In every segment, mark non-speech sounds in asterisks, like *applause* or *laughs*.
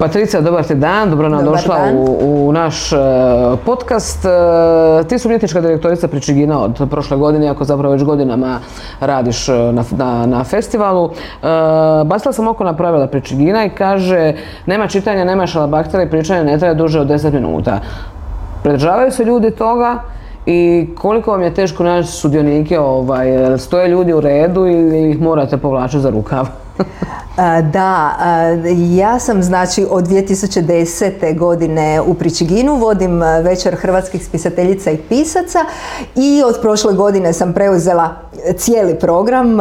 Patricija, dobar ti dan, dobro nam došla u, u, naš e, podcast. E, ti su umjetnička direktorica Pričigina od prošle godine, ako zapravo već godinama radiš e, na, na, na festivalu. Bacila sam oko na pravila Pričigina i kaže nema čitanja, nema šalabaktera i pričanja ne traje duže od 10 minuta. Pridržavaju se ljudi toga i koliko vam je teško naći sudionike, ovaj, stoje ljudi u redu ili ih morate povlačiti za rukav? Da, ja sam znači od 2010. godine u Pričiginu, vodim večer hrvatskih spisateljica i pisaca i od prošle godine sam preuzela cijeli program,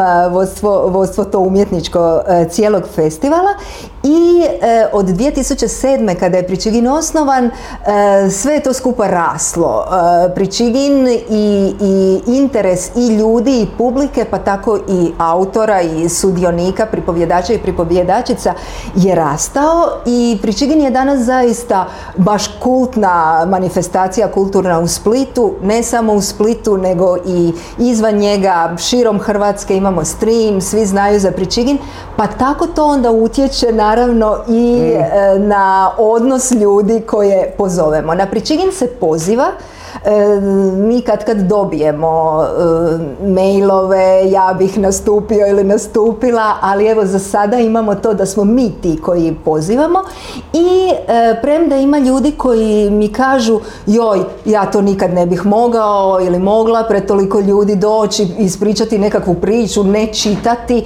vodstvo, to umjetničko cijelog festivala i od 2007. kada je Pričigin osnovan sve je to skupa raslo. Pričigin i, i interes i ljudi i publike pa tako i autora i sudionika, pripovjedača i pripovjedačica je rastao i Pričigin je danas zaista baš kultna manifestacija kulturna u Splitu, ne samo u Splitu nego i izvan njega, širom Hrvatske imamo stream, svi znaju za Pričigin, pa tako to onda utječe naravno i mm. e, na odnos ljudi koje pozovemo. Na Pričigin se poziva mi kad kad dobijemo mailove ja bih nastupio ili nastupila, ali evo za sada imamo to da smo mi ti koji pozivamo i premda ima ljudi koji mi kažu joj, ja to nikad ne bih mogao ili mogla pred toliko ljudi doći, ispričati nekakvu priču, ne čitati,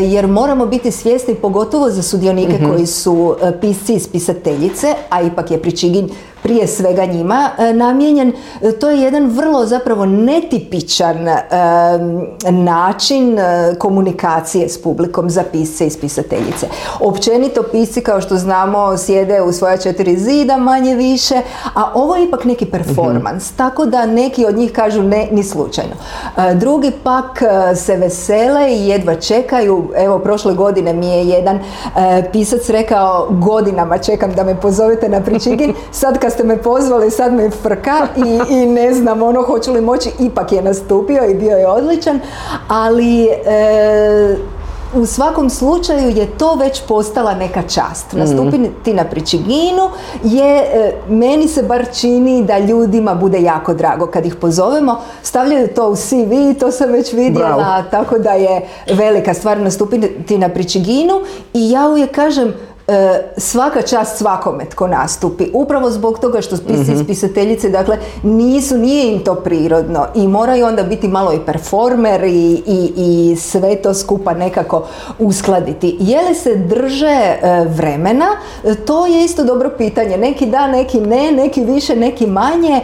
jer moramo biti svjesni pogotovo za sudionike mhm. koji su pisci i spisateljice, a ipak je Pričigin prije svega njima e, namijenjen. E, to je jedan vrlo zapravo netipičan e, način komunikacije s publikom za pisce i spisateljice. Općenito pisci kao što znamo sjede u svoja četiri zida manje više, a ovo je ipak neki performans, mhm. tako da neki od njih kažu ne ni slučajno. Drugi pak se vesele i jedva čekaju. Evo prošle godine mi je jedan pisac rekao godinama čekam da me pozovete na Pričigin, sad kad ste me pozvali, sad me frka i, i ne znam ono hoću li moći, ipak je nastupio i bio je odličan, ali e, u svakom slučaju je to već postala neka čast. Mhm. Nastupiti na Pričiginu je, e, meni se bar čini da ljudima bude jako drago kad ih pozovemo. Stavljaju to u CV, to sam već vidjela, tako da je velika stvar nastupiti na Pričiginu i ja uvijek kažem, svaka čast svakome tko nastupi. Upravo zbog toga što spisi mm spisateljice, dakle, nisu, nije im to prirodno i moraju onda biti malo i performer i, i, i sve to skupa nekako uskladiti. Je li se drže e, vremena? E, to je isto dobro pitanje. Neki da, neki ne, neki više, neki manje.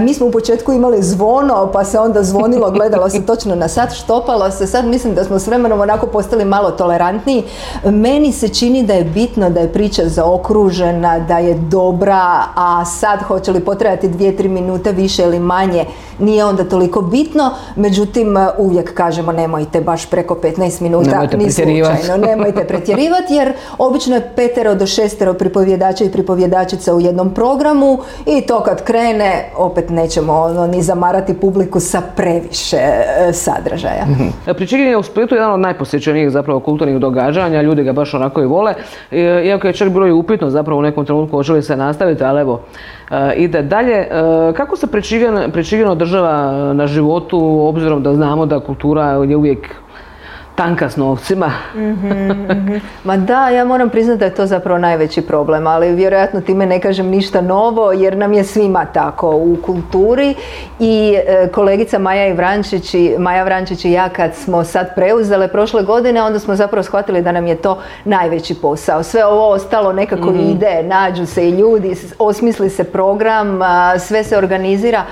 mi smo u početku imali zvono, pa se onda zvonilo, *laughs* gledalo se točno na sat, štopalo se. Sad mislim da smo s vremenom onako postali malo tolerantniji. Meni se čini da je bitno da je priča zaokružena, da je dobra, a sad hoće li potrajati dvije, tri minute više ili manje, nije onda toliko bitno. Međutim, uvijek kažemo nemojte baš preko 15 minuta, nemojte ni slučajno, nemojte pretjerivati jer obično je petero do šestero pripovjedača i pripovjedačica u jednom programu i to kad krene opet nećemo ono, ni zamarati publiku sa previše e, sadržaja. mm je u Splitu jedan od najposjećenijih zapravo kulturnih događanja, ljudi ga baš onako i vole. E, iako je čak bilo i upitno zapravo u nekom trenutku hoće li se nastaviti, ali evo, e, ide dalje. E, kako se prečigano država na životu, obzirom da znamo da kultura je uvijek tanka s novcima. mm Ma da, ja moram priznati da je to zapravo najveći problem, ali vjerojatno time ne kažem ništa novo jer nam je svima tako u kulturi i e, kolegica Maja Vrančić i, Maja Vrančić i ja kad smo sad preuzele prošle godine, onda smo zapravo shvatili da nam je to najveći posao. Sve ovo ostalo nekako mhm. ide, nađu se i ljudi, osmisli se program, sve se organizira,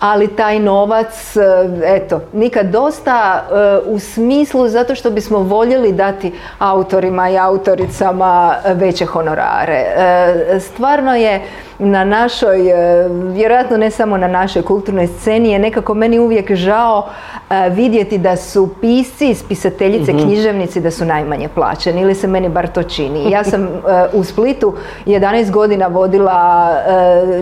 ali taj novac, e, eto, nikad dosta e, u smislu zato što bismo voljeli dati autorima i autoricama veće honorare. E, stvarno je na našoj, e, vjerojatno ne samo na našoj kulturnoj sceni, je nekako meni uvijek žao e, vidjeti da su pisci, spisateljice, mm književnici da su najmanje plaćeni ili se meni bar to čini. Ja sam u Splitu 11 godina vodila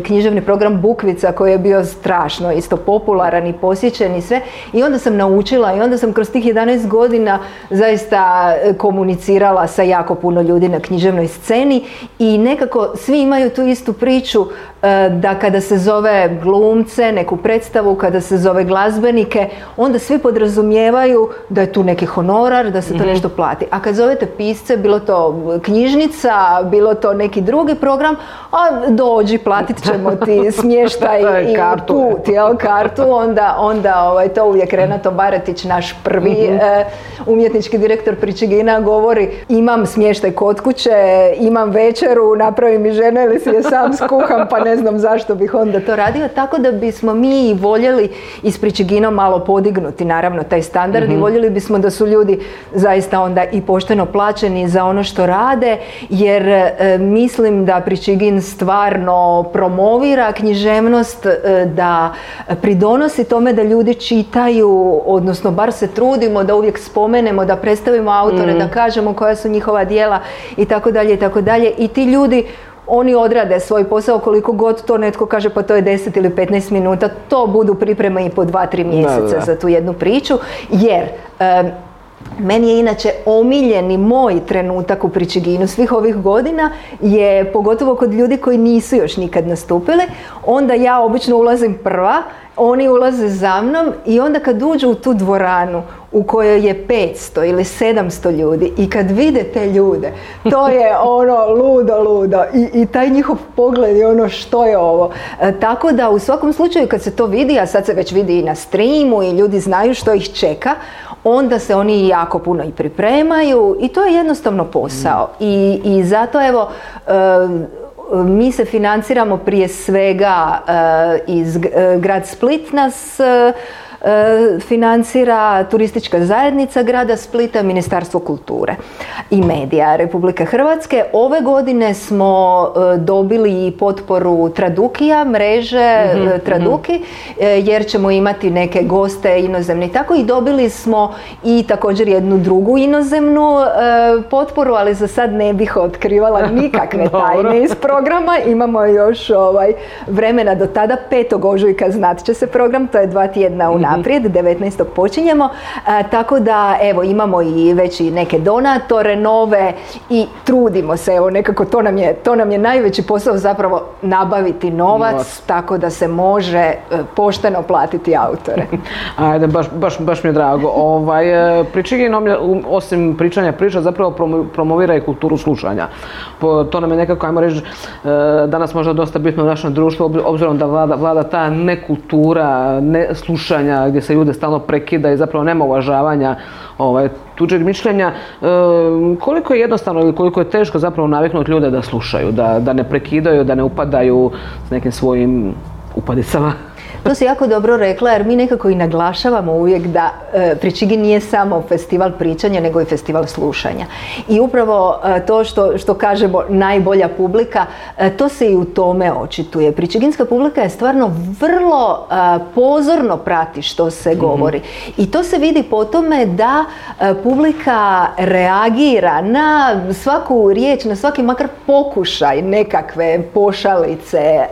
književni program Bukvica koji je bio strašno isto popularan i posjećen i sve i onda sam naučila i onda sam kroz tih 11 godina zaista komunicirala sa jako puno ljudi na književnoj sceni i nekako svi imaju tu istu priču e, da kada se zove glumce, neku predstavu, kada se zove glazbenike, onda svi podrazumijevaju da je tu neki honorar, da se to mhm. nešto plati. A kad zovete pisce, bilo to knjižnica, bilo to neki drugi program, a dođi, platit ćemo ti *laughs* smještaj i put, jel, kartu, onda, onda ovaj, to uvijek Renato Baretić, naš prvi mhm. e, umjetnički direktor Pričegina govori imam smještaj kod kuće, imam večeru, napravi mi žena ili si je sam *laughs* skuham, pa ne znam zašto bih onda to radio. Tako da bismo mi voljeli iz malo podignuti naravno taj standard i mhm. voljeli bismo da su ljudi zaista onda i pošteno plaćeni za ono što rade, jer e, mislim da Pričegin stvarno promovira književnost, e, da pridonosi tome da ljudi čitaju, odnosno bar se trudimo da uvijek spomenemo, da predstavimo autore, da mhm. kažemo koja su njihova dijela i tako dalje i tako dalje. I ti ljudi oni odrade svoj posao koliko god to netko kaže pa to je 10 ili 15 minuta, to budu pripreme i po 2-3 mjeseca za tu jednu priču, jer meni je inače omiljeni moj trenutak u Pričeginu svih ovih godina je pogotovo kod ljudi koji nisu još nikad nastupili, onda ja obično ulazim prva oni ulaze za mnom i onda kad uđu u tu dvoranu u kojoj je 500 ili 700 ljudi i kad vide te ljude, to je *laughs* ono ludo, ludo i, i taj njihov pogled je ono što je ovo. E, tako da u svakom slučaju kad se to vidi, a sad se već vidi i na streamu i ljudi znaju što ih čeka, onda se oni jako puno i pripremaju i to je jednostavno posao. I, i zato evo, e, mi se financiramo prije svega eh, iz eh, grad Split nas E, financira turistička zajednica grada Splita, Ministarstvo kulture i medija Republike Hrvatske. Ove godine smo e, dobili potporu Tradukija, mreže mm Traduki, jer ćemo imati neke goste inozemne i tako i dobili smo i također jednu drugu inozemnu potporu, ali za sad ne bih otkrivala *laughs* nikakve tajne iz programa. Imamo još ovaj vremena do tada, 5. ožujka znat će se program, to je dva tjedna u naprijed, 19. počinjemo, tako da evo imamo i već i neke donatore nove i trudimo se, evo nekako to nam je, to nam je najveći posao zapravo nabaviti novac, tako da se može e, pošteno platiti autore. *laughs* Ajde, baš, baš, baš mi je drago. Ovaj, e, osim pričanja priča, zapravo promovira i kulturu slušanja. To nam je nekako, ajmo reći, e, danas možda dosta bitno u našem društvu, obzirom da vlada, vlada ta nekultura, ne slušanja, gdje se ljude stalno prekida i zapravo nema uvažavanja ovaj, tuđeg mišljenja. Koliko je jednostavno ili koliko je teško zapravo naviknuti ljude da slušaju, da, da ne prekidaju, da ne upadaju s nekim svojim upadicama? To si jako dobro rekla jer mi nekako i naglašavamo uvijek da e, Pričigi nije samo festival pričanja nego i festival slušanja. I upravo e, to što, što kažemo najbolja publika, e, to se i u tome očituje. Pričiginska publika je stvarno vrlo pozorno prati što se mhm. govori. I to se vidi po tome da publika reagira na svaku riječ, na svaki makar pokušaj nekakve pošalice,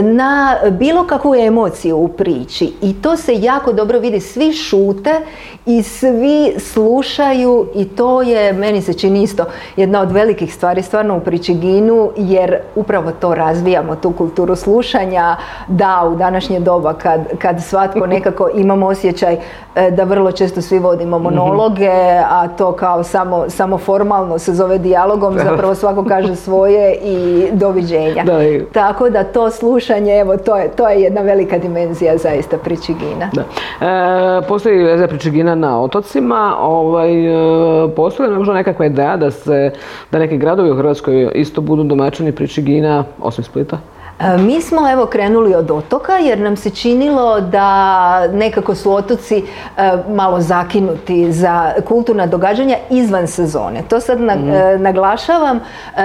na bilo kakvu emociju u priči i to se jako dobro vidi. Svi šute i svi slušaju i to je, meni se čini isto, jedna od velikih stvari stvarno u Pričiginu jer upravo to razvijamo, tu kulturu slušanja. Da, u današnje doba kad, kad svatko *laughs* nekako imamo osjećaj e, da vrlo često svi vodimo monologe, a to kao samo, samo formalno se zove dijalogom, *laughs* zapravo svako kaže svoje i doviđenja. Tako da to slušanje, evo, to je, to je jedna velika dimenzija zaista Pričigina. Da. E, postoji veza Pričigina na otocima, ovaj, e, postoji možda nekakva ideja da se, da neki gradovi u Hrvatskoj isto budu domaćini Pričigina, osim Splita? E, mi smo evo krenuli od otoka jer nam se činilo da nekako su otoci e, malo zakinuti za kulturna događanja izvan sezone. To sad mhm. e, naglašavam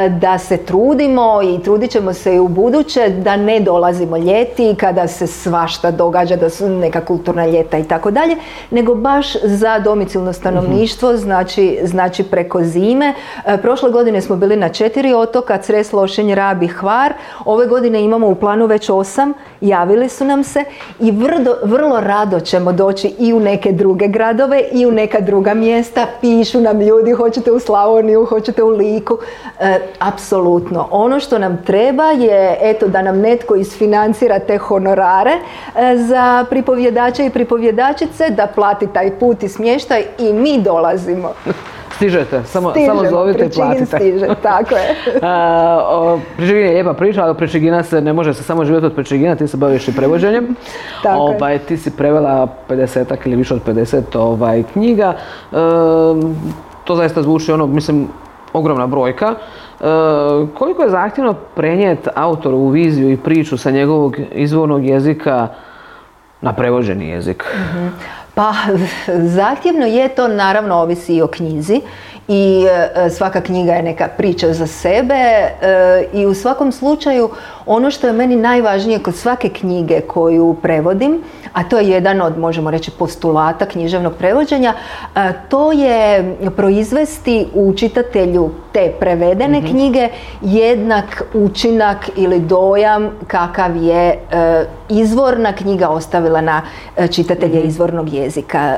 da se trudimo i trudit ćemo se i u buduće da ne dolazimo ljeti kada se svašta događa, da su neka kulturna ljeta i tako dalje, nego baš za domicilno stanovništvo, mhm. znači, znači preko zime. Prošle godine smo bili na četiri otoka, Cres, Lošenj, Rab i Hvar. Ove godine imamo u planu već osam, javili su nam se i vrlo, vrlo rado ćemo doći i u neke druge gradove i u neka druga mjesta. Pišu nam ljudi, hoćete u Slavoniju, hoćete u Liku. E, apsolutno. Ono što nam treba je eto da nam netko isfinancira te honorare e, za pripovjedače i pripovjedačice, da plati taj put i smještaj i mi dolazimo. Stižete, samo, samo zovite i platite. stiže, tako je. *laughs* Pričegina je lijepa priča, ali Pričegina se ne može se samo živjeti od Pričegina, ti se baviš i prevođenjem. Tako ovaj, Ti si prevela 50 ili više od 50 ovaj, knjiga. to zaista zvuči ono, mislim, ogromna brojka. koliko je zahtjevno prenijeti autoru viziju i priču sa njegovog izvornog jezika na prevođeni jezik? Mhm. Pa *laughs* zahtjevno je to, naravno ovisi i o knjizi i e, svaka knjiga je neka priča za sebe e, i u svakom slučaju ono što je meni najvažnije kod svake knjige koju prevodim, a to je jedan od, možemo reći, postulata književnog prevođenja, e, to je proizvesti u čitatelju te prevedene mhm. knjige jednak učinak ili dojam kakav je izvorna knjiga ostavila na čitatelje mhm. izvornog jezika.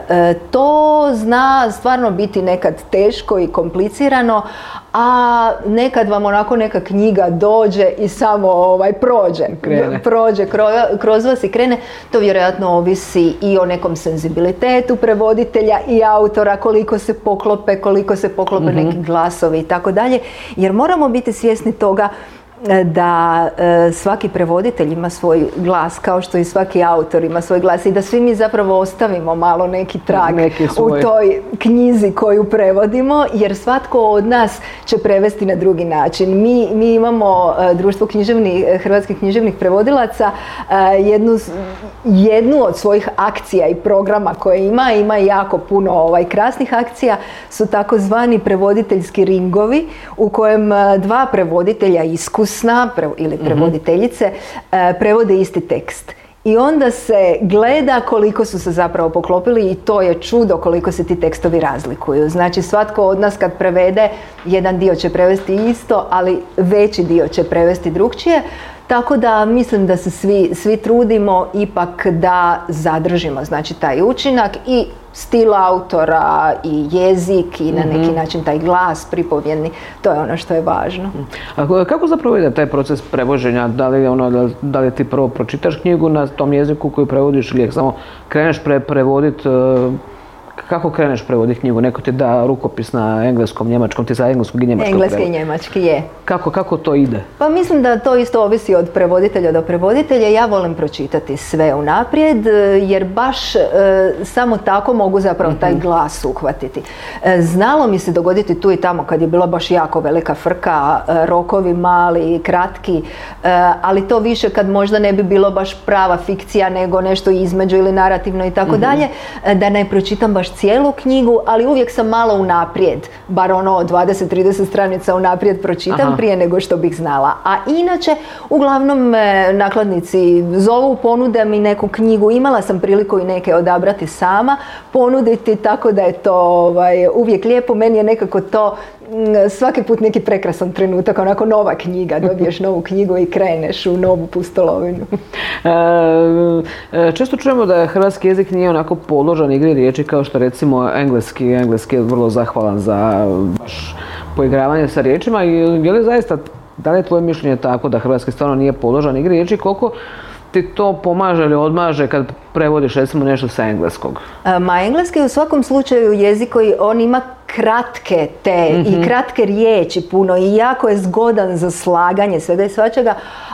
To zna stvarno biti nekad teško i komplicirano, a nekad vam onako neka knjiga dođe i samo ovaj prođe, krene. prođe kroz vas i krene. To vjerojatno ovisi i o nekom senzibilitetu prevoditelja i autora, koliko se poklope, koliko se poklope mhm. neki glasovi i tako dalje. Jer moramo biti svjesni toga da e, svaki prevoditelj ima svoj glas kao što i svaki autor ima svoj glas i da svi mi zapravo ostavimo malo neki trag u toj knjizi koju prevodimo jer svatko od nas će prevesti na drugi način. Mi, mi imamo e, društvo književnih, hrvatskih književnih prevodilaca e, jednu, jednu od svojih akcija i programa koje ima, ima jako puno ovaj, krasnih akcija, su takozvani prevoditeljski ringovi u kojem dva prevoditelja iskus sna ili mhm. prevoditeljice e, prevode isti tekst. I onda se gleda koliko su se zapravo poklopili i to je čudo koliko se ti tekstovi razlikuju. Znači svatko od nas kad prevede, jedan dio će prevesti isto, ali veći dio će prevesti drugčije. Tako da mislim da se svi, svi trudimo ipak da zadržimo znači taj učinak i stil autora i jezik i na neki mhm. način taj glas pripovjedni, to je ono što je važno. A kako zapravo ide taj proces prevoženja? Da li, ono, da li ti prvo pročitaš knjigu na tom jeziku koju prevodiš ili samo kreneš pre, prevoditi kako kreneš prevoditi knjigu? Neko ti da rukopis na engleskom, njemačkom, ti za engleskog i njemačkog Engleski i njemački je. Kako, kako to ide? Pa mislim da to isto ovisi od prevoditelja do prevoditelja. Ja volim pročitati sve unaprijed jer baš e, samo tako mogu zapravo taj mhm. glas uhvatiti. E, znalo mi se dogoditi tu i tamo kad je bila baš jako velika frka, e, rokovi mali, kratki, ali to više kad možda ne bi bilo baš prava fikcija nego nešto između ili narativno i tako mhm. dalje, da ne pročitam baš cijelu knjigu, ali uvijek sam malo unaprijed, bar ono 20-30 stranica unaprijed pročitam prije nego što bih znala. A inače, uglavnom nakladnici zovu, ponude mi neku knjigu, imala sam priliku i neke odabrati sama, ponuditi, tako da je to ovaj, uvijek lijepo. Meni je nekako to svaki put neki prekrasan trenutak, onako nova knjiga, dobiješ novu knjigu i kreneš u novu pustolovinu. *laughs* E, često čujemo da hrvatski jezik nije onako podložan igri riječi kao što recimo engleski. Engleski je vrlo zahvalan za baš poigravanje sa riječima i je li zaista, da li je tvoje mišljenje tako da hrvatski stvarno nije podložan igri riječi, koliko ti to pomaže ili odmaže kad prevodiš recimo nešto sa engleskog? Ma engleski u svakom slučaju jezik koji on ima kratke te i Mhm. kratke riječi puno i jako je zgodan za slaganje svega i svačega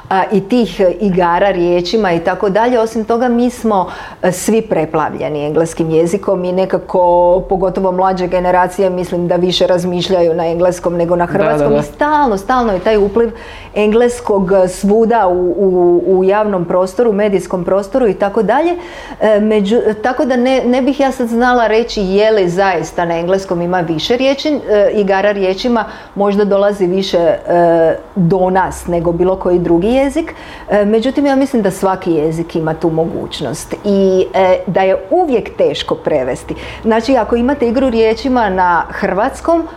a, i tih igara riječima i tako dalje. Osim toga mi smo e, svi preplavljeni engleskim jezikom i nekako pogotovo mlađe generacije mislim da više razmišljaju na engleskom nego na hrvatskom da, da. i stalno, stalno je taj upliv engleskog e, svuda u, u, u javnom prostoru, medijskom prostoru i tako dalje. E, među- tako da ne, ne bih ja sad znala reći je li zaista na engleskom ima više riječi, e, igara riječima, možda dolazi više e, do nas nego bilo koji drugi jezik. E, međutim, ja mislim da svaki jezik ima tu mogućnost i da je uvijek teško prevesti. Znači, ako imate igru riječima na hrvatskom,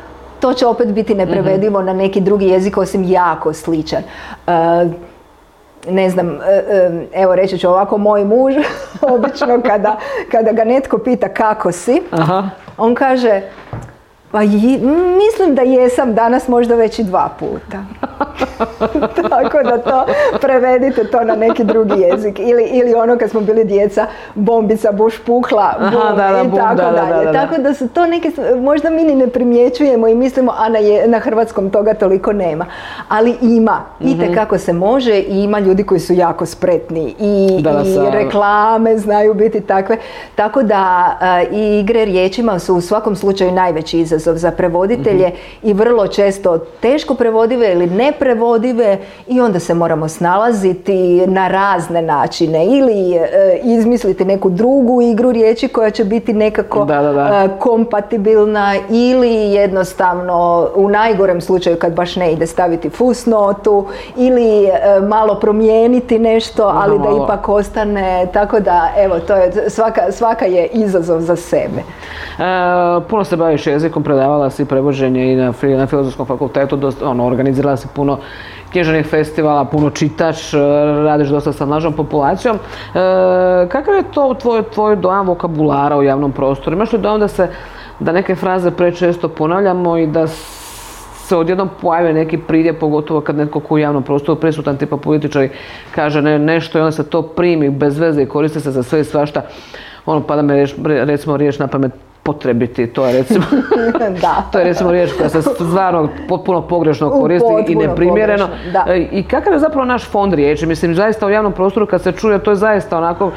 to će opet biti neprevedivo na neki drugi jezik osim jako sličan. Ne znam, evo reći ću ovako, moj muž *laughs* obično kada, kada ga netko pita kako si, Aha. on kaže pa mislim da jesam danas možda već i dva puta. *laughs* Tako da to prevedite to na neki drugi jezik. Ili, ili ono kad smo bili djeca, bombica buš pukla, Aha, bum, da, da, i bum, tako da, da, dalje. da, da. Tako da su to neke, možda mi ni ne primjećujemo i mislimo, a na, je, na hrvatskom toga toliko nema. Ali ima, Mhm. kako se može i ima ljudi koji su jako spretni i, reklame znaju biti takve. Tako da i igre riječima su u svakom slučaju najveći izazov za prevoditelje Mhm. i vrlo često teško prevodive ili neprevodive i onda se moramo snalaziti na razne načine ili e, izmisliti neku drugu igru riječi koja će biti nekako Da, da, da. e, kompatibilna ili jednostavno u najgorem slučaju kad baš ne ide staviti fusnotu ili e, malo promijeniti nešto ali da malo. ipak ostane tako da evo to je svaka, svaka je izazov za sebe. E, puno se baviš jezikom, predavala si prevođenje i na, na filozofskom fakultetu, dosta, ono, organizirala si puno književnih festivala, puno čitaš, e, radiš dosta sa mlađom populacijom. E, kakav je to tvoj, tvoj dojam vokabulara u javnom prostoru? Imaš li dojam da se da neke fraze prečesto ponavljamo i da se odjednom pojave neki pridjev, pogotovo kad netko ko u javnom prostoru prisutan, tipa političari, kaže ne, nešto i onda se to primi bez veze i koristi se za sve i svašta. Ono, pada riječ, recimo riječ na pamet potrebiti, to je recimo, *laughs* da. *laughs* to je recimo riječ koja se stvarno potpuno pogrešno koristi i neprimjereno. E, I kakav je zapravo naš fond riječi? Mislim, zaista u javnom prostoru kad se čuje, to je zaista onako,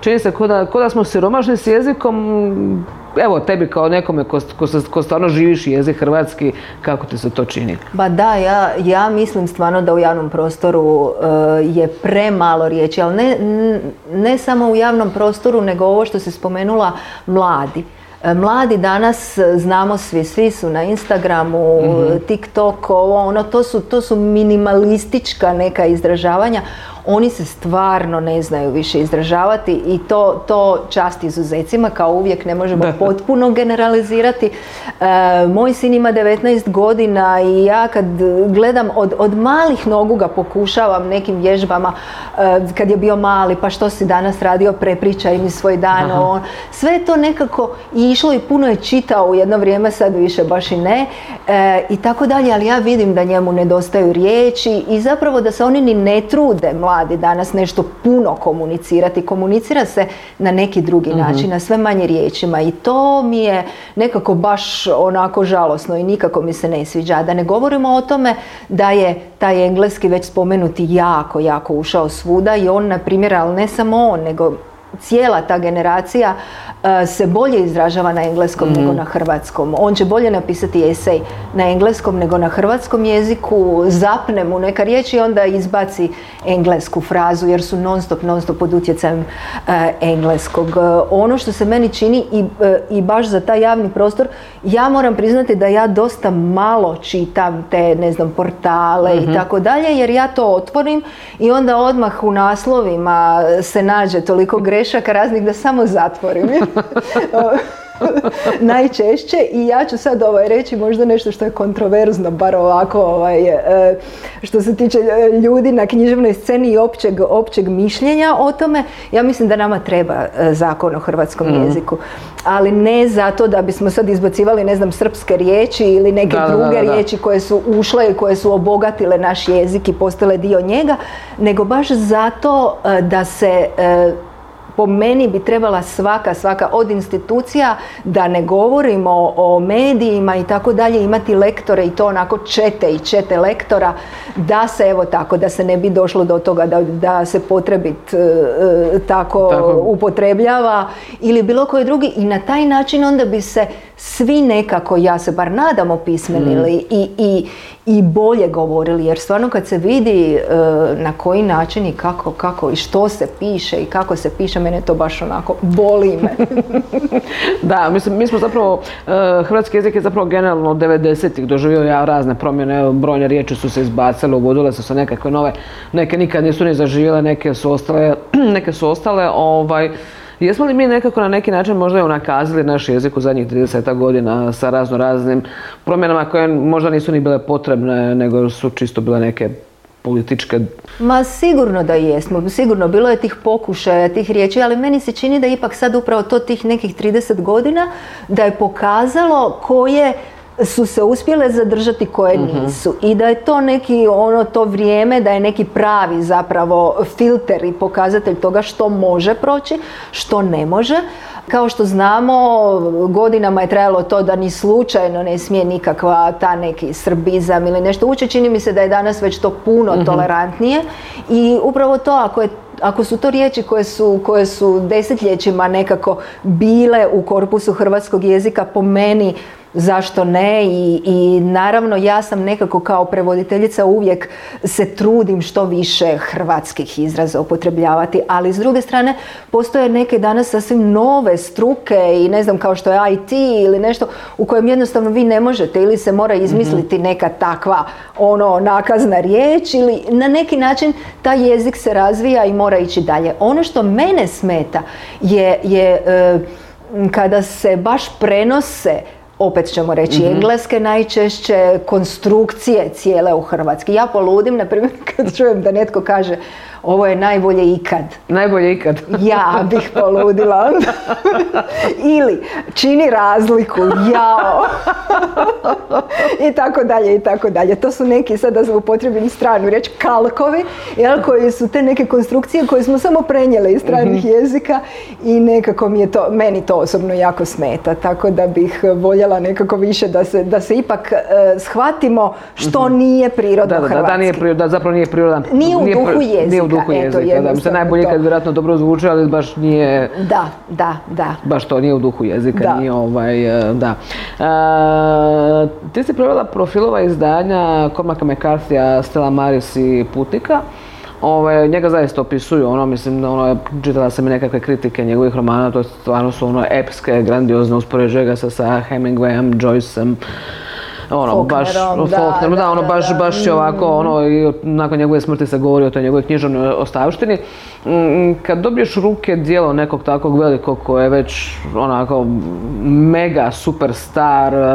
čini se ko da, ko da smo siromašni s jezikom, evo tebi kao nekome ko, ko, ko stvarno živiš jezik hrvatski, kako ti se to čini? Ba da, ja, ja mislim stvarno da u javnom prostoru e, je premalo riječi, ali ne, ne samo u javnom prostoru, nego ovo što si spomenula, mladi. Mladi danas e, znamo svi, svi su na Instagramu, TikTok, ovo, ono, to su, to su minimalistička neka izražavanja. Oni se stvarno ne znaju više izražavati i to, to čast izuzecima, kao uvijek ne možemo Da. potpuno generalizirati. E, moj sin ima 19 godina i ja kad gledam od, od malih nogu ga pokušavam nekim vježbama e, kad je bio mali pa što si danas radio prepričaj mi svoj dan on, sve je to nekako išlo i puno je čitao u jedno vrijeme sad više baš i ne e, i tako dalje ali ja vidim da njemu nedostaju riječi i zapravo da se oni ni ne trude mladi danas nešto puno komunicirati. Komunicira se na neki drugi način na sve manje riječima. I to mi je nekako baš onako žalosno i nikako mi se ne sviđa. Da ne govorimo o tome da je taj engleski već spomenuti jako, jako ušao svuda i on, na primjer, ali ne samo on, nego cijela ta generacija e, se bolje izražava na engleskom nego na hrvatskom. On će bolje napisati esej na engleskom nego na hrvatskom jeziku, zapne mu neka riječ i onda izbaci englesku frazu jer su non stop, non stop pod utjecajem e, engleskog. E, ono što se meni čini i, i baš za taj javni prostor, ja moram priznati da ja dosta malo čitam te, ne znam, portale i tako dalje, jer ja to otvorim i onda odmah u naslovima se nađe toliko grešaka raznih da samo zatvorim. *laughs* najčešće i ja ću sad ovaj reći možda nešto što je kontroverzno, bar ovako ovaj, e, što se tiče e, ljudi na književnoj sceni i općeg, općeg mišljenja o tome. Ja mislim da nama treba e, zakon o hrvatskom jeziku, ali ne zato da bismo sad izbacivali ne znam srpske riječi ili neke Da, druge da, da. riječi koje su ušle i koje su obogatile naš jezik i postale dio njega, nego baš zato da se po meni bi trebala svaka, svaka od institucija, da ne govorimo o medijima i tako dalje, imati lektore i to onako čete i čete lektora, da se evo tako, da se ne bi došlo do toga da, da se potrebit e, e, tako, tako upotrebljava ili bilo koji drugi i na taj način onda bi se svi nekako, ja se bar nadam, opismenili mm. i, i, i bolje govorili. Jer stvarno kad se vidi e, na koji način i kako, kako i što se piše i kako se piše, mene to baš onako boli me. *laughs* da, mislim, mi smo zapravo, e, hrvatski jezik je zapravo generalno od 90-ih doživio ja razne promjene, brojne riječi su se izbacile, uvodile su se nekakve nove, neke nikad nisu ni zaživjele, neke su ostale, *clears throat* neke su ostale, ovaj, Jesmo li mi nekako na neki način možda unakazili naš jezik u zadnjih 30 godina sa razno raznim promjenama koje možda nisu ni bile potrebne, nego su čisto bile neke političke? Ma sigurno da jesmo, sigurno bilo je tih pokušaja, tih riječi, ali meni se čini da ipak sad upravo to tih nekih 30 godina da je pokazalo koje su se uspjele zadržati koje mhm. nisu i da je to neki ono to vrijeme da je neki pravi zapravo filter i pokazatelj toga što može proći, što ne može. Kao što znamo, godinama je trajalo to da ni slučajno ne smije nikakva ta neki srbizam ili nešto ući. Čini mi se da je danas već to puno mhm. tolerantnije i upravo to ako je ako su to riječi koje su, koje su desetljećima nekako bile u korpusu hrvatskog jezika po meni zašto ne I, i naravno ja sam nekako kao prevoditeljica uvijek se trudim što više hrvatskih izraza upotrebljavati, ali s druge strane postoje neke danas sasvim nove struke i ne znam kao što je IT ili nešto u kojem jednostavno vi ne možete ili se mora izmisliti mhm. neka takva ono nakazna riječ ili na neki način taj jezik se razvija i mora ići dalje. Ono što mene smeta je, je e, kada se baš prenose opet ćemo reći mm engleske najčešće, konstrukcije cijele u Hrvatski. Ja poludim, na primjer, *laughs* kad čujem da netko kaže ovo je najbolje ikad. Najbolje ikad. *laughs* ja bih poludila. *laughs* Ili čini razliku, jao. I tako dalje, i tako dalje. To su neki, sada da upotrebim stranu riječ, kalkovi, jel, koji su te neke konstrukcije koje smo samo prenijeli iz stranih mhm. jezika i nekako mi je to, meni to osobno jako smeta. Tako da bih voljela nekako više da se, da se ipak uh, shvatimo što mhm. nije priroda da, da, Da, nije, da zapravo nije priroda. Nije u duhu jezika duhu jezika. Da, se najbolje kad vjerojatno dobro zvuči, ali baš nije... Da, da, da. Baš to nije u duhu jezika, da. nije ovaj, e, da. A, e, ti si provjela profilova izdanja Cormaca McCarthyja, Stella Maris i Putika. Ove, njega zaista opisuju, ono, mislim, ono, čitala sam i nekakve kritike njegovih romana, to stvarno su ono epske, grandiozne, uspoređuje ga se sa Hemingwayem, Joyceom, ono baš da, da, ono baš baš je ovako ono i nakon njegove smrti se govori o toj njegovoj književnoj ostavštini. Mm, kad dobiješ u ruke dijelo nekog takvog velikog koje je već onako mega superstar, e,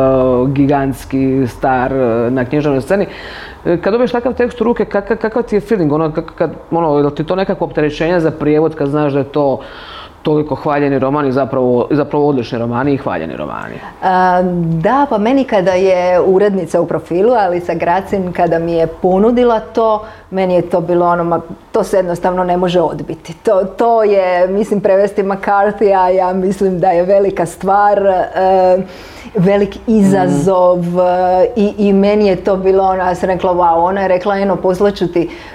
gigantski star e, na književnoj sceni, e, kad dobiješ takav tekst u ruke, kakav ti je feeling? Ono, kad, ono, je li ti to nekako opterećenje za prijevod kad znaš da je to toliko hvaljeni romani, zapravo, zapravo odlični romani i hvaljeni romani. da, pa meni kada je urednica u profilu, ali sa Gracin, kada mi je ponudila to, meni je to bilo ono, to se jednostavno ne može odbiti. To, to je, mislim, prevesti McCarthy, a ja mislim da je velika stvar, e, velik izazov mm. i, i meni je to bilo ono, ja sam rekla, wow, ona je rekla, eno, poslaću ti E,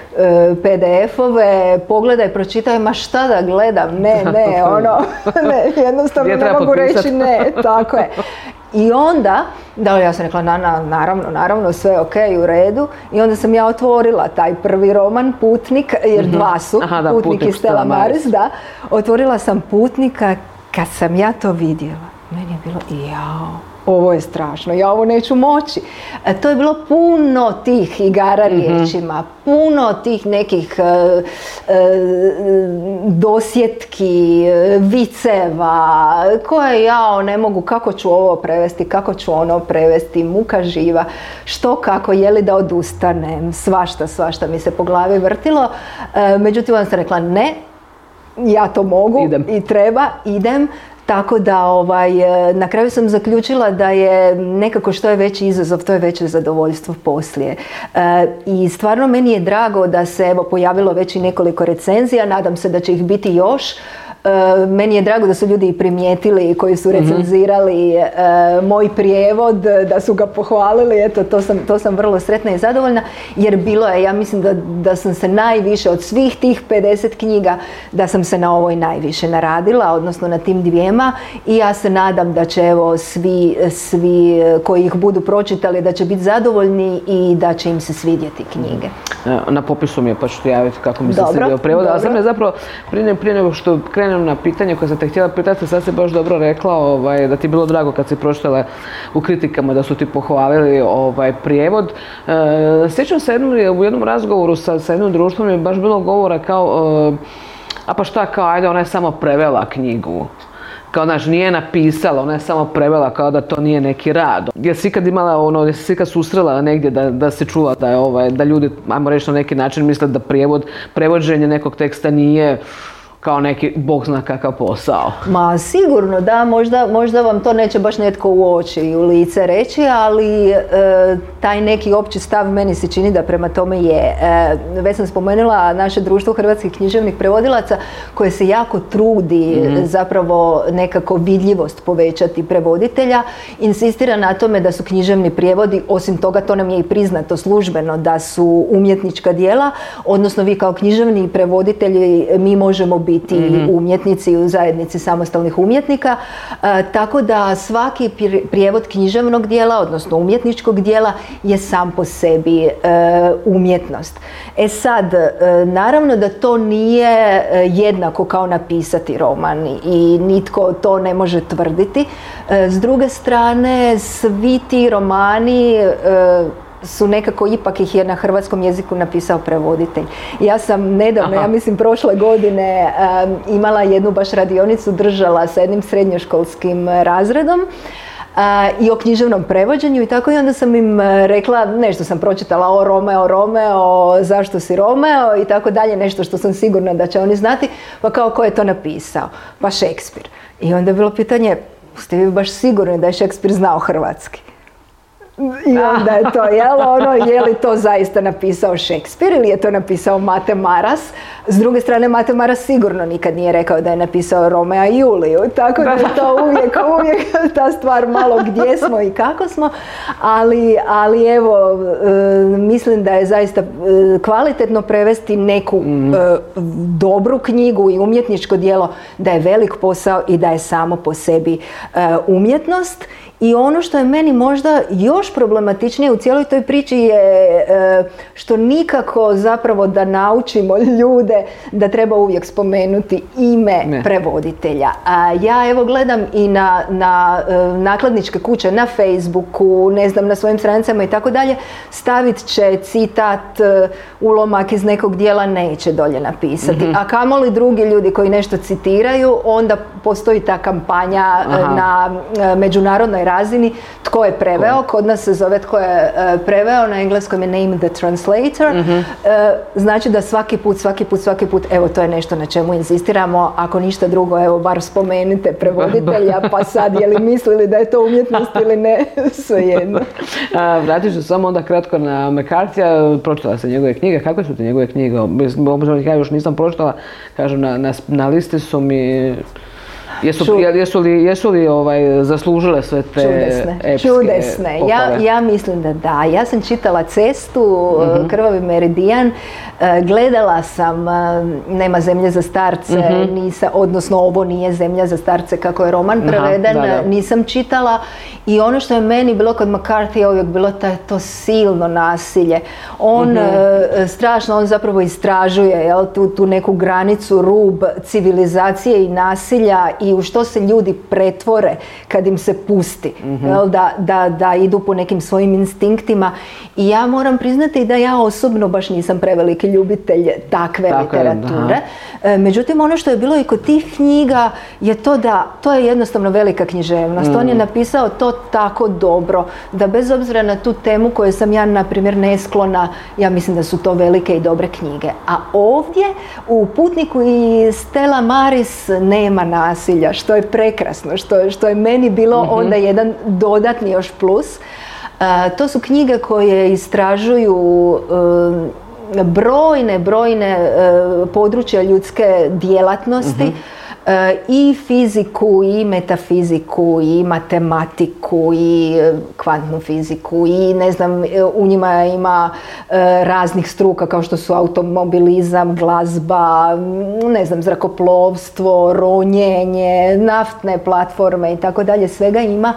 PDF-ove, pogledaj, pročitaj, ma šta da gledam, ne, *laughs* ne, ono, *laughs* ne, jednostavno ne mogu reći ne, tako je. I onda, da ja sam rekla, na, na, naravno, naravno, sve ok, u redu. I onda sam ja otvorila taj prvi roman, Putnik, jer mhm. dva su, Aha, da, Putnik, i Stella Maris, da. Otvorila sam Putnika, kad sam ja to vidjela, meni je bilo, jao, ovo je strašno, ja ovo neću moći. E, to je bilo puno tih igara mm riječima, puno tih nekih e, e, dosjetki, viceva, koje ja ne mogu, kako ću ovo prevesti, kako ću ono prevesti, muka živa, što kako, je li da odustanem, svašta, svašta mi se po glavi vrtilo. međutim, onda sam rekla ne, ja to mogu i treba, idem. Tako da ovaj, e, na kraju sam zaključila da je nekako što je veći izazov, to je veće zadovoljstvo poslije. E, I stvarno meni je drago da se evo pojavilo već i nekoliko recenzija, nadam se da će ih biti još. Meni je drago da su ljudi primijetili koji su mhm. recenzirali moj prijevod, da su ga pohvalili, eto to sam, to sam vrlo sretna i zadovoljna jer bilo je, ja mislim da, da sam se najviše od svih tih 50 knjiga, da sam se na ovoj najviše naradila, odnosno na tim dvijema i ja se nadam da će evo svi, svi koji ih budu pročitali da će biti zadovoljni i da će im se svidjeti knjige. Na popisu mi je pa ću ti javiti kako mi se svidio prijevod, ali sam je zapravo prije, prije nego što krenem na pitanje koje sam te htjela pitati, sad si baš dobro rekla ovaj, da ti je bilo drago kad si pročitala u kritikama da su ti pohvalili ovaj, prijevod. E, sjećam se u jednom razgovoru sa, sa jednom društvom je baš bilo govora kao, e, a pa šta kao, ajde ona je samo prevela knjigu kao znaš, nije napisala, ona je samo prevela kao da to nije neki rad. Jesi ikad imala ono, jesi se ikad susrela negdje da, da se čula da je ovaj, da ljudi, ajmo reći na neki način misle da prijevod, prevođenje nekog teksta nije kao neki bog zna kakav posao. Ma sigurno da, možda, možda vam to neće baš netko u oči i u lice reći, ali e, taj neki opći stav meni se čini da prema tome je. E, već sam spomenula naše društvo hrvatskih književnih prevodilaca koje se jako trudi mhm. zapravo nekako vidljivost povećati prevoditelja. Insistira na tome da su književni prijevodi, osim toga to nam je i priznato službeno da su umjetnička dijela, odnosno vi kao književni prevoditelji mi možemo biti biti mm umjetnici u zajednici samostalnih umjetnika. E, tako da svaki prijevod književnog dijela, odnosno umjetničkog dijela je sam po sebi e, umjetnost. E sad, e, naravno da to nije jednako kao napisati roman i nitko to ne može tvrditi. S druge strane, svi ti romani su nekako ipak ih je na hrvatskom jeziku napisao prevoditelj. Ja sam nedavno, ja mislim prošle godine, imala jednu baš radionicu, držala sa jednim srednjoškolskim razredom i o književnom prevođenju i tako i onda sam im e, rekla, nešto sam pročitala o Romeo, Romeo, zašto si Romeo i tako dalje, nešto što sam sigurna da će oni znati, pa kao ko je to napisao? Pa Šekspir. I onda je bilo pitanje, ste vi baš sigurni da je Šekspir znao hrvatski? I onda je to, jel, ono, je li to zaista napisao Šekspir ili je to napisao Mate Maras? S druge strane, Mate Maras sigurno nikad nije rekao da je napisao Romea i Juliju, tako da je to uvijek, uvijek ta stvar malo gdje smo i kako smo, ali, ali evo, e, mislim da je zaista e, kvalitetno prevesti neku e, dobru knjigu i umjetničko djelo, da je velik posao i da je samo po sebi umjetnost i ono što je meni možda još problematičnije u cijeloj toj priči je e, što nikako zapravo da naučimo ljude da treba uvijek spomenuti ime prevoditelja. A ja evo gledam i na, na e, nakladničke kuće na Facebooku, ne znam, na svojim stranicama i tako dalje, stavit će citat, e, ulomak iz nekog dijela neće dolje napisati. mm A kamoli drugi ljudi koji nešto citiraju, onda postoji ta kampanja na međunarodnoj razini tko je preveo, kod nas se zove tko je e, preveo, na engleskom je name the translator, mhm. e, znači da svaki put, svaki put, svaki put, evo to je nešto na čemu insistiramo, ako ništa drugo, evo bar spomenite prevoditelja, pa sad je li mislili da je to umjetnost ili ne, *laughs* svejedno. *laughs* Vratit ću samo onda kratko na McCarthy, pročitala sam njegove knjige, kakve su te njegove knjige? Obzirom ja još nisam pročitala, kažem, na, na, na listi su mi Jesu, jesu li, jesu li ovaj, zaslužile sve te Čudesne, čudesne. Ja, ja mislim da da. Ja sam čitala Cestu, mm Krvavi meridijan, e, gledala sam e, Nema zemlje za starce, mm nisa, odnosno ovo nije zemlja za starce kako je roman preveden, nisam čitala i ono što je meni bilo kod McCarthy uvijek bilo taj, to silno nasilje. On mm strašno, on zapravo istražuje jel, tu, tu neku granicu, rub civilizacije i nasilja i u što se ljudi pretvore kad im se pusti, mhm. da, da, da idu po nekim svojim instinktima. I ja moram priznati da ja osobno baš nisam preveliki ljubitelj takve literature. E, međutim, ono što je bilo i kod tih knjiga je to da to je jednostavno velika književnost. On je mm. napisao to tako dobro da bez obzira na tu temu koju sam ja, na primjer, nesklona, ja mislim da su to velike i dobre knjige. A ovdje u Putniku i Stella Maris nema nasilja što je prekrasno, što, što je meni bilo mhm. onda jedan dodatni još plus. to su knjige koje istražuju brojne, brojne e, područja ljudske djelatnosti. Mhm. E, i fiziku i metafiziku i matematiku i e, kvantnu fiziku i ne znam e, u njima ima raznih struka kao što su automobilizam, glazba, ne znam zrakoplovstvo, ronjenje, naftne platforme i tako dalje, svega ima.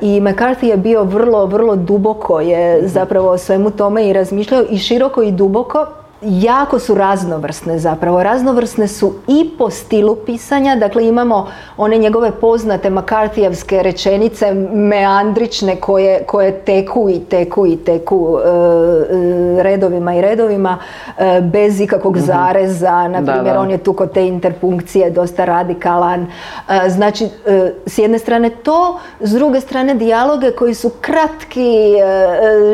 I McCarthy je bio vrlo, vrlo duboko je zapravo o svemu tome i razmišljao i široko i duboko jako su raznovrsne zapravo. Raznovrsne su i po stilu pisanja, dakle imamo one njegove poznate makartijevske rečenice meandrične koje, koje teku i teku i teku e, e, redovima i redovima e, bez ikakvog mhm. zareza, na primjer on je tu kod te interpunkcije dosta radikalan. Znači, s jedne strane to, s druge strane dijaloge koji su kratki,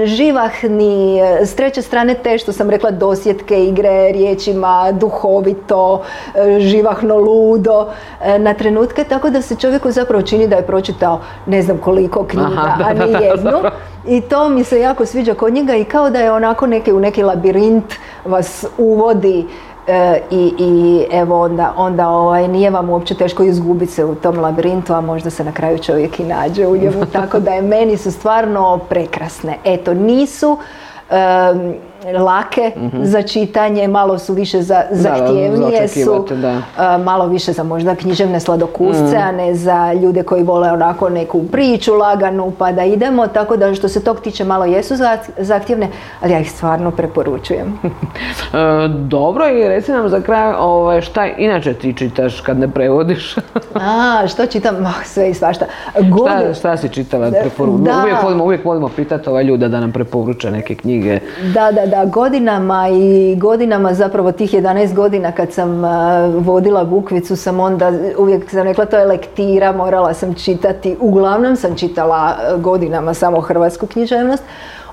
živahni, s treće strane te što sam rekla dosjet igre riječima, duhovito, e, živahno ludo e, na trenutke, tako da se čovjeku zapravo čini da je pročitao ne znam koliko knjiga, a ni jednu. I to mi se jako sviđa kod njega i kao da je onako neki, u neki labirint vas uvodi e, i, i evo onda, onda ovaj, nije vam uopće teško izgubiti se u tom labirintu, a možda se na kraju čovjek i nađe u njemu, *laughs* tako da je meni su stvarno prekrasne. Eto, nisu lake mhm. za čitanje, malo su više za, zahtjevnije su, malo više za možda književne sladokusce, a ne za ljude koji vole onako neku priču laganu pa da idemo, tako da što se tog tiče malo jesu zahtjevne, ali ja ih stvarno preporučujem. *laughs* E, dobro i reci nam za kraj ovaj, šta inače ti čitaš kad ne prevodiš? *laughs* a, što čitam? sve i svašta. Šta, šta si čitala? Uvijek volimo, uvijek volimo pitati ovaj ljude da nam preporuče neke knjige. Da, da, da, godinama i godinama zapravo tih 11 godina kad sam vodila Bukvicu sam onda uvijek sam rekla to je lektira, morala sam čitati, uglavnom sam čitala godinama samo hrvatsku književnost,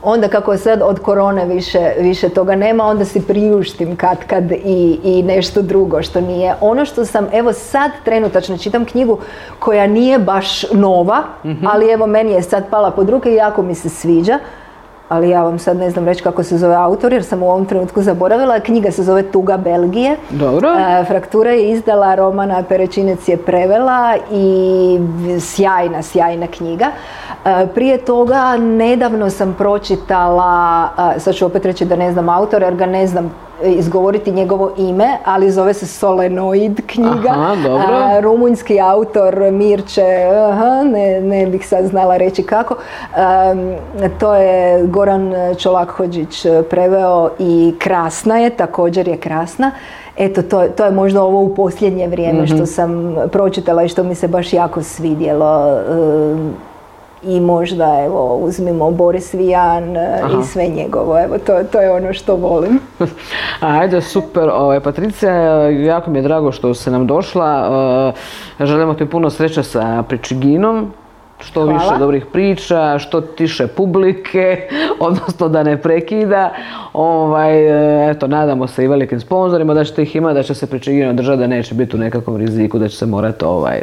onda kako je sad od korone više, više toga nema, onda si priuštim kad kad i, i nešto drugo što nije. Ono što sam, evo sad trenutačno čitam knjigu koja nije baš nova, mhm. ali evo meni je sad pala pod ruke i jako mi se sviđa ali ja vam sad ne znam reći kako se zove autor jer sam u ovom trenutku zaboravila. Knjiga se zove Tuga Belgije. Dobro. E, Fraktura je izdala, Romana Perečinec je prevela i sjajna, sjajna knjiga. E, prije toga nedavno sam pročitala, sad ću opet reći da ne znam autora jer ga ne znam izgovoriti njegovo ime, ali zove se Solenoid knjiga. Aha, dobro. rumunjski autor Mirče, aha, ne, ne bih sad znala reći kako. to je Goran Čolakhođić preveo i krasna je, također je krasna. Eto, to, to je možda ovo u posljednje vrijeme što mhm. sam pročitala i što mi se baš jako svidjelo i možda evo uzmimo Boris Vijan e, i sve njegovo, evo to, to je ono što volim. *laughs* Ajde, super, ovaj, Patricija, jako mi je drago što se nam došla, e, želimo ti puno sreće sa Pričiginom, što više dobrih priča, što tiše publike, *laughs* odnosno da ne prekida. Ovaj, e, eto, nadamo se i velikim sponzorima da ćete ih imati, da će se Pričigino držati, da neće biti u nekakvom riziku, da će se morati ovaj,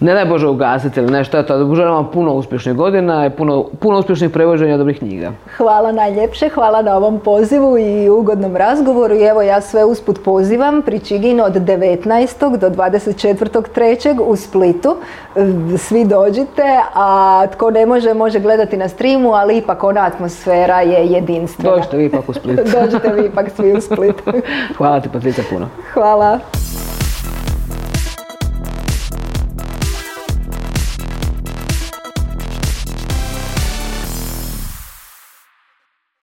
ne daj Bože ugasiti ili nešto, eto, želim vam puno uspješnih godina i puno, puno uspješnih prevođenja dobrih knjiga. Hvala najljepše, hvala na ovom pozivu i ugodnom razgovoru i evo ja sve usput pozivam Pričigin od 19. do 24.3. u Splitu. Svi dođite, a tko ne može, može gledati na streamu, ali ipak ona atmosfera je jedinstvena. Dođite vi ipak u Split. *laughs* Dođite vi ipak svi u Split. hvala ti Patricia puno. Hvala.